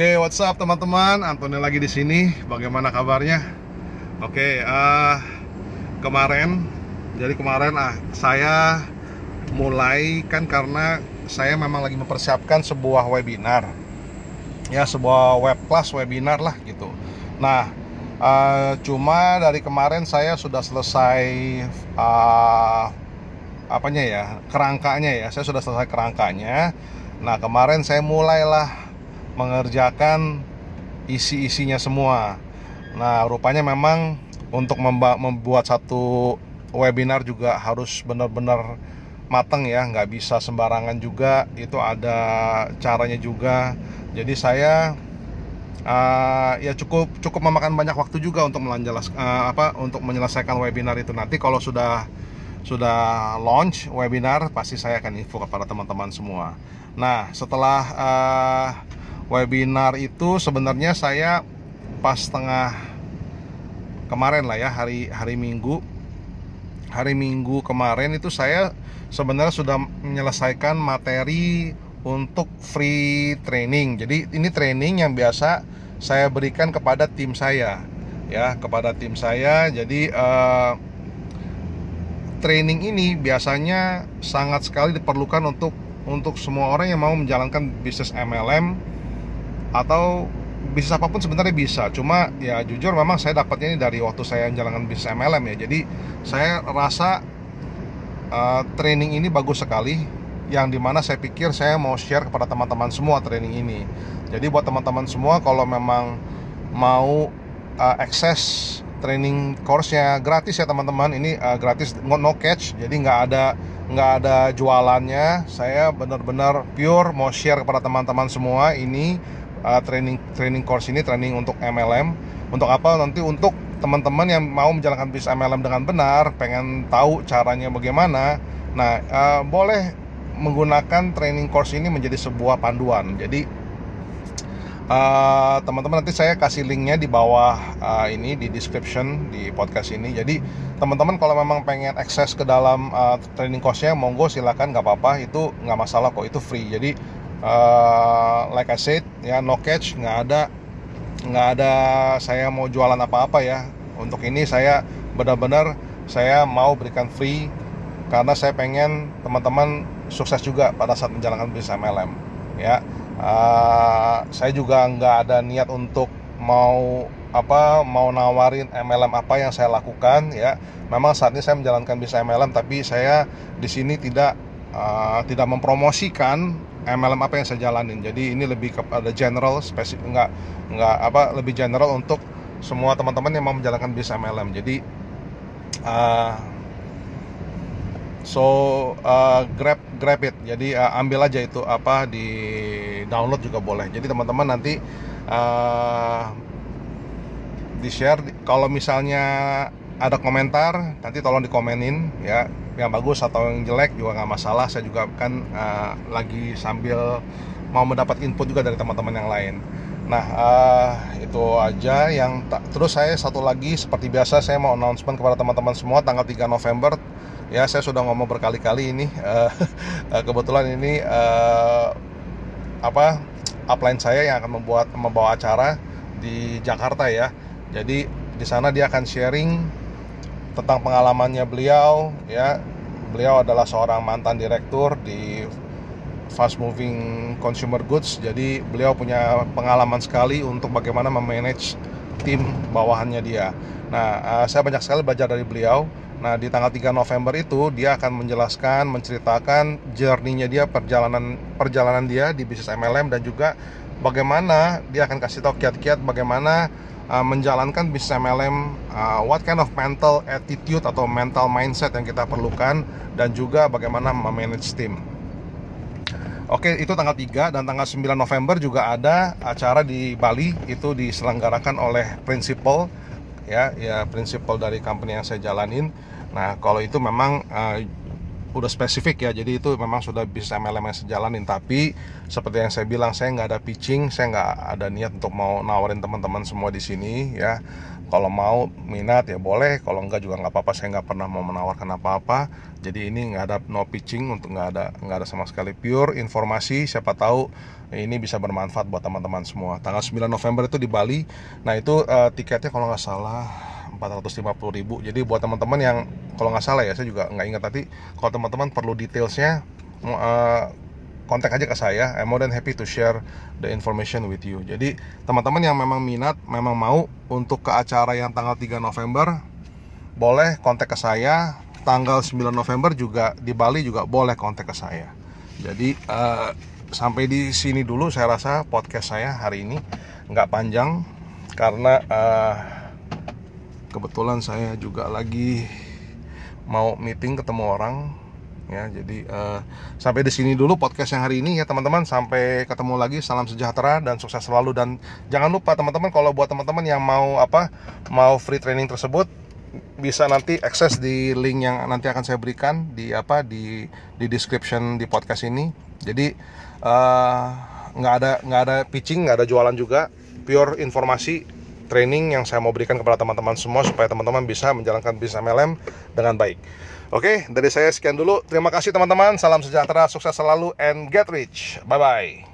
Oke, what's up teman-teman? Antoni lagi di sini. Bagaimana kabarnya? Oke, uh, kemarin, jadi kemarin ah saya mulai kan karena saya memang lagi mempersiapkan sebuah webinar, ya sebuah web class webinar lah gitu. Nah, uh, cuma dari kemarin saya sudah selesai uh, apanya ya kerangkanya ya, saya sudah selesai kerangkanya. Nah kemarin saya mulailah mengerjakan isi-isinya semua. Nah, rupanya memang untuk membuat satu webinar juga harus benar-benar matang ya, nggak bisa sembarangan juga. Itu ada caranya juga. Jadi saya uh, ya cukup cukup memakan banyak waktu juga untuk melanjelas uh, apa untuk menyelesaikan webinar itu nanti kalau sudah sudah launch webinar pasti saya akan info kepada teman-teman semua. Nah, setelah uh, webinar itu sebenarnya saya pas tengah kemarin lah ya hari hari Minggu hari Minggu kemarin itu saya sebenarnya sudah menyelesaikan materi untuk free training. Jadi ini training yang biasa saya berikan kepada tim saya ya kepada tim saya. Jadi uh, training ini biasanya sangat sekali diperlukan untuk untuk semua orang yang mau menjalankan bisnis MLM atau bisnis apa pun sebenarnya bisa. Cuma ya jujur memang saya dapatnya ini dari waktu saya menjalankan bisnis MLM ya. Jadi saya rasa uh, training ini bagus sekali. Yang di mana saya pikir saya mau share kepada teman-teman semua training ini. Jadi buat teman-teman semua kalau memang mau uh, akses training course-nya gratis ya teman-teman. Ini uh, gratis no catch. Jadi nggak ada nggak ada jualannya. Saya benar-benar pure mau share kepada teman-teman semua ini uh, training training course ini training untuk MLM untuk apa? Nanti untuk teman-teman yang mau menjalankan bisnis MLM dengan benar pengen tahu caranya bagaimana. Nah uh, boleh menggunakan training course ini menjadi sebuah panduan. Jadi uh, teman-teman uh, nanti saya kasih linknya di bawah uh, ini di description di podcast ini. Jadi teman-teman kalau memang pengen akses ke dalam uh, training course-nya monggo silakan nggak apa-apa. Itu nggak masalah kok itu free. Jadi uh, like I said ya no catch nggak ada nggak ada saya mau jualan apa-apa ya. Untuk ini saya benar-benar saya mau berikan free karena saya pengen teman-teman sukses juga pada saat menjalankan bisnis MLM ya. Uh, saya juga nggak ada niat untuk mau apa mau nawarin MLM apa yang saya lakukan ya. Memang saat ini saya menjalankan bisnis MLM tapi saya di sini tidak uh, tidak mempromosikan MLM apa yang saya jalanin. Jadi ini lebih kepada general spesifik nggak nggak apa lebih general untuk semua teman-teman yang mau menjalankan bisnis MLM jadi uh, so uh, grab grab it. Jadi uh, ambil aja itu apa di download juga boleh. Jadi teman-teman nanti uh, di share kalau misalnya ada komentar nanti tolong dikomenin ya. Yang bagus atau yang jelek juga nggak masalah. Saya juga kan uh, lagi sambil mau mendapat input juga dari teman-teman yang lain. Nah uh, itu aja yang terus saya satu lagi seperti biasa saya mau announcement kepada teman-teman semua tanggal 3 November ya saya sudah ngomong berkali-kali ini uh, kebetulan ini uh, apa upline saya yang akan membuat membawa acara di Jakarta ya. Jadi di sana dia akan sharing tentang pengalamannya beliau ya. Beliau adalah seorang mantan direktur di fast moving consumer goods. Jadi beliau punya pengalaman sekali untuk bagaimana memanage tim bawahannya dia. Nah uh, saya banyak sekali belajar dari beliau. Nah di tanggal 3 November itu dia akan menjelaskan menceritakan journey-nya dia perjalanan perjalanan dia di bisnis MLM dan juga bagaimana dia akan kasih tahu kiat-kiat bagaimana uh, menjalankan bisnis MLM uh, what kind of mental attitude atau mental mindset yang kita perlukan dan juga bagaimana memanage tim Oke, itu tanggal 3 dan tanggal 9 November juga ada acara di Bali itu diselenggarakan oleh prinsipal ya, ya prinsipal dari company yang saya jalanin. Nah, kalau itu memang uh, udah spesifik ya jadi itu memang sudah bisa MLM sejalanin. Tapi seperti yang saya bilang saya nggak ada pitching saya nggak ada niat untuk mau nawarin teman-teman semua di sini ya. Kalau mau minat ya boleh. Kalau enggak juga nggak apa-apa saya nggak pernah mau menawarkan apa-apa. Jadi ini nggak ada no pitching untuk nggak ada nggak ada sama sekali. Pure informasi siapa tahu ini bisa bermanfaat buat teman-teman semua. Tanggal 9 November itu di Bali. Nah itu uh, tiketnya kalau nggak salah 450 ribu. Jadi buat teman-teman yang kalau nggak salah ya saya juga nggak ingat. Tadi kalau teman-teman perlu detailsnya uh, kontak aja ke saya. I'm more than happy to share the information with you. Jadi teman-teman yang memang minat memang mau untuk ke acara yang tanggal 3 November boleh kontak ke saya. Tanggal 9 November juga di Bali juga boleh kontak ke saya. Jadi uh, sampai di sini dulu saya rasa podcast saya hari ini nggak panjang. Karena uh, kebetulan saya juga lagi mau meeting ketemu orang ya. Jadi uh, sampai di sini dulu podcast yang hari ini ya teman-teman. Sampai ketemu lagi. Salam sejahtera dan sukses selalu. Dan jangan lupa teman-teman kalau buat teman-teman yang mau apa mau free training tersebut bisa nanti akses di link yang nanti akan saya berikan di apa di di description di podcast ini. Jadi eh, nggak uh, ada nggak ada pitching nggak ada jualan juga. Pure informasi training yang saya mau berikan kepada teman-teman semua supaya teman-teman bisa menjalankan bisnis MLM dengan baik. Oke, dari saya sekian dulu. Terima kasih teman-teman. Salam sejahtera, sukses selalu, and get rich. Bye-bye.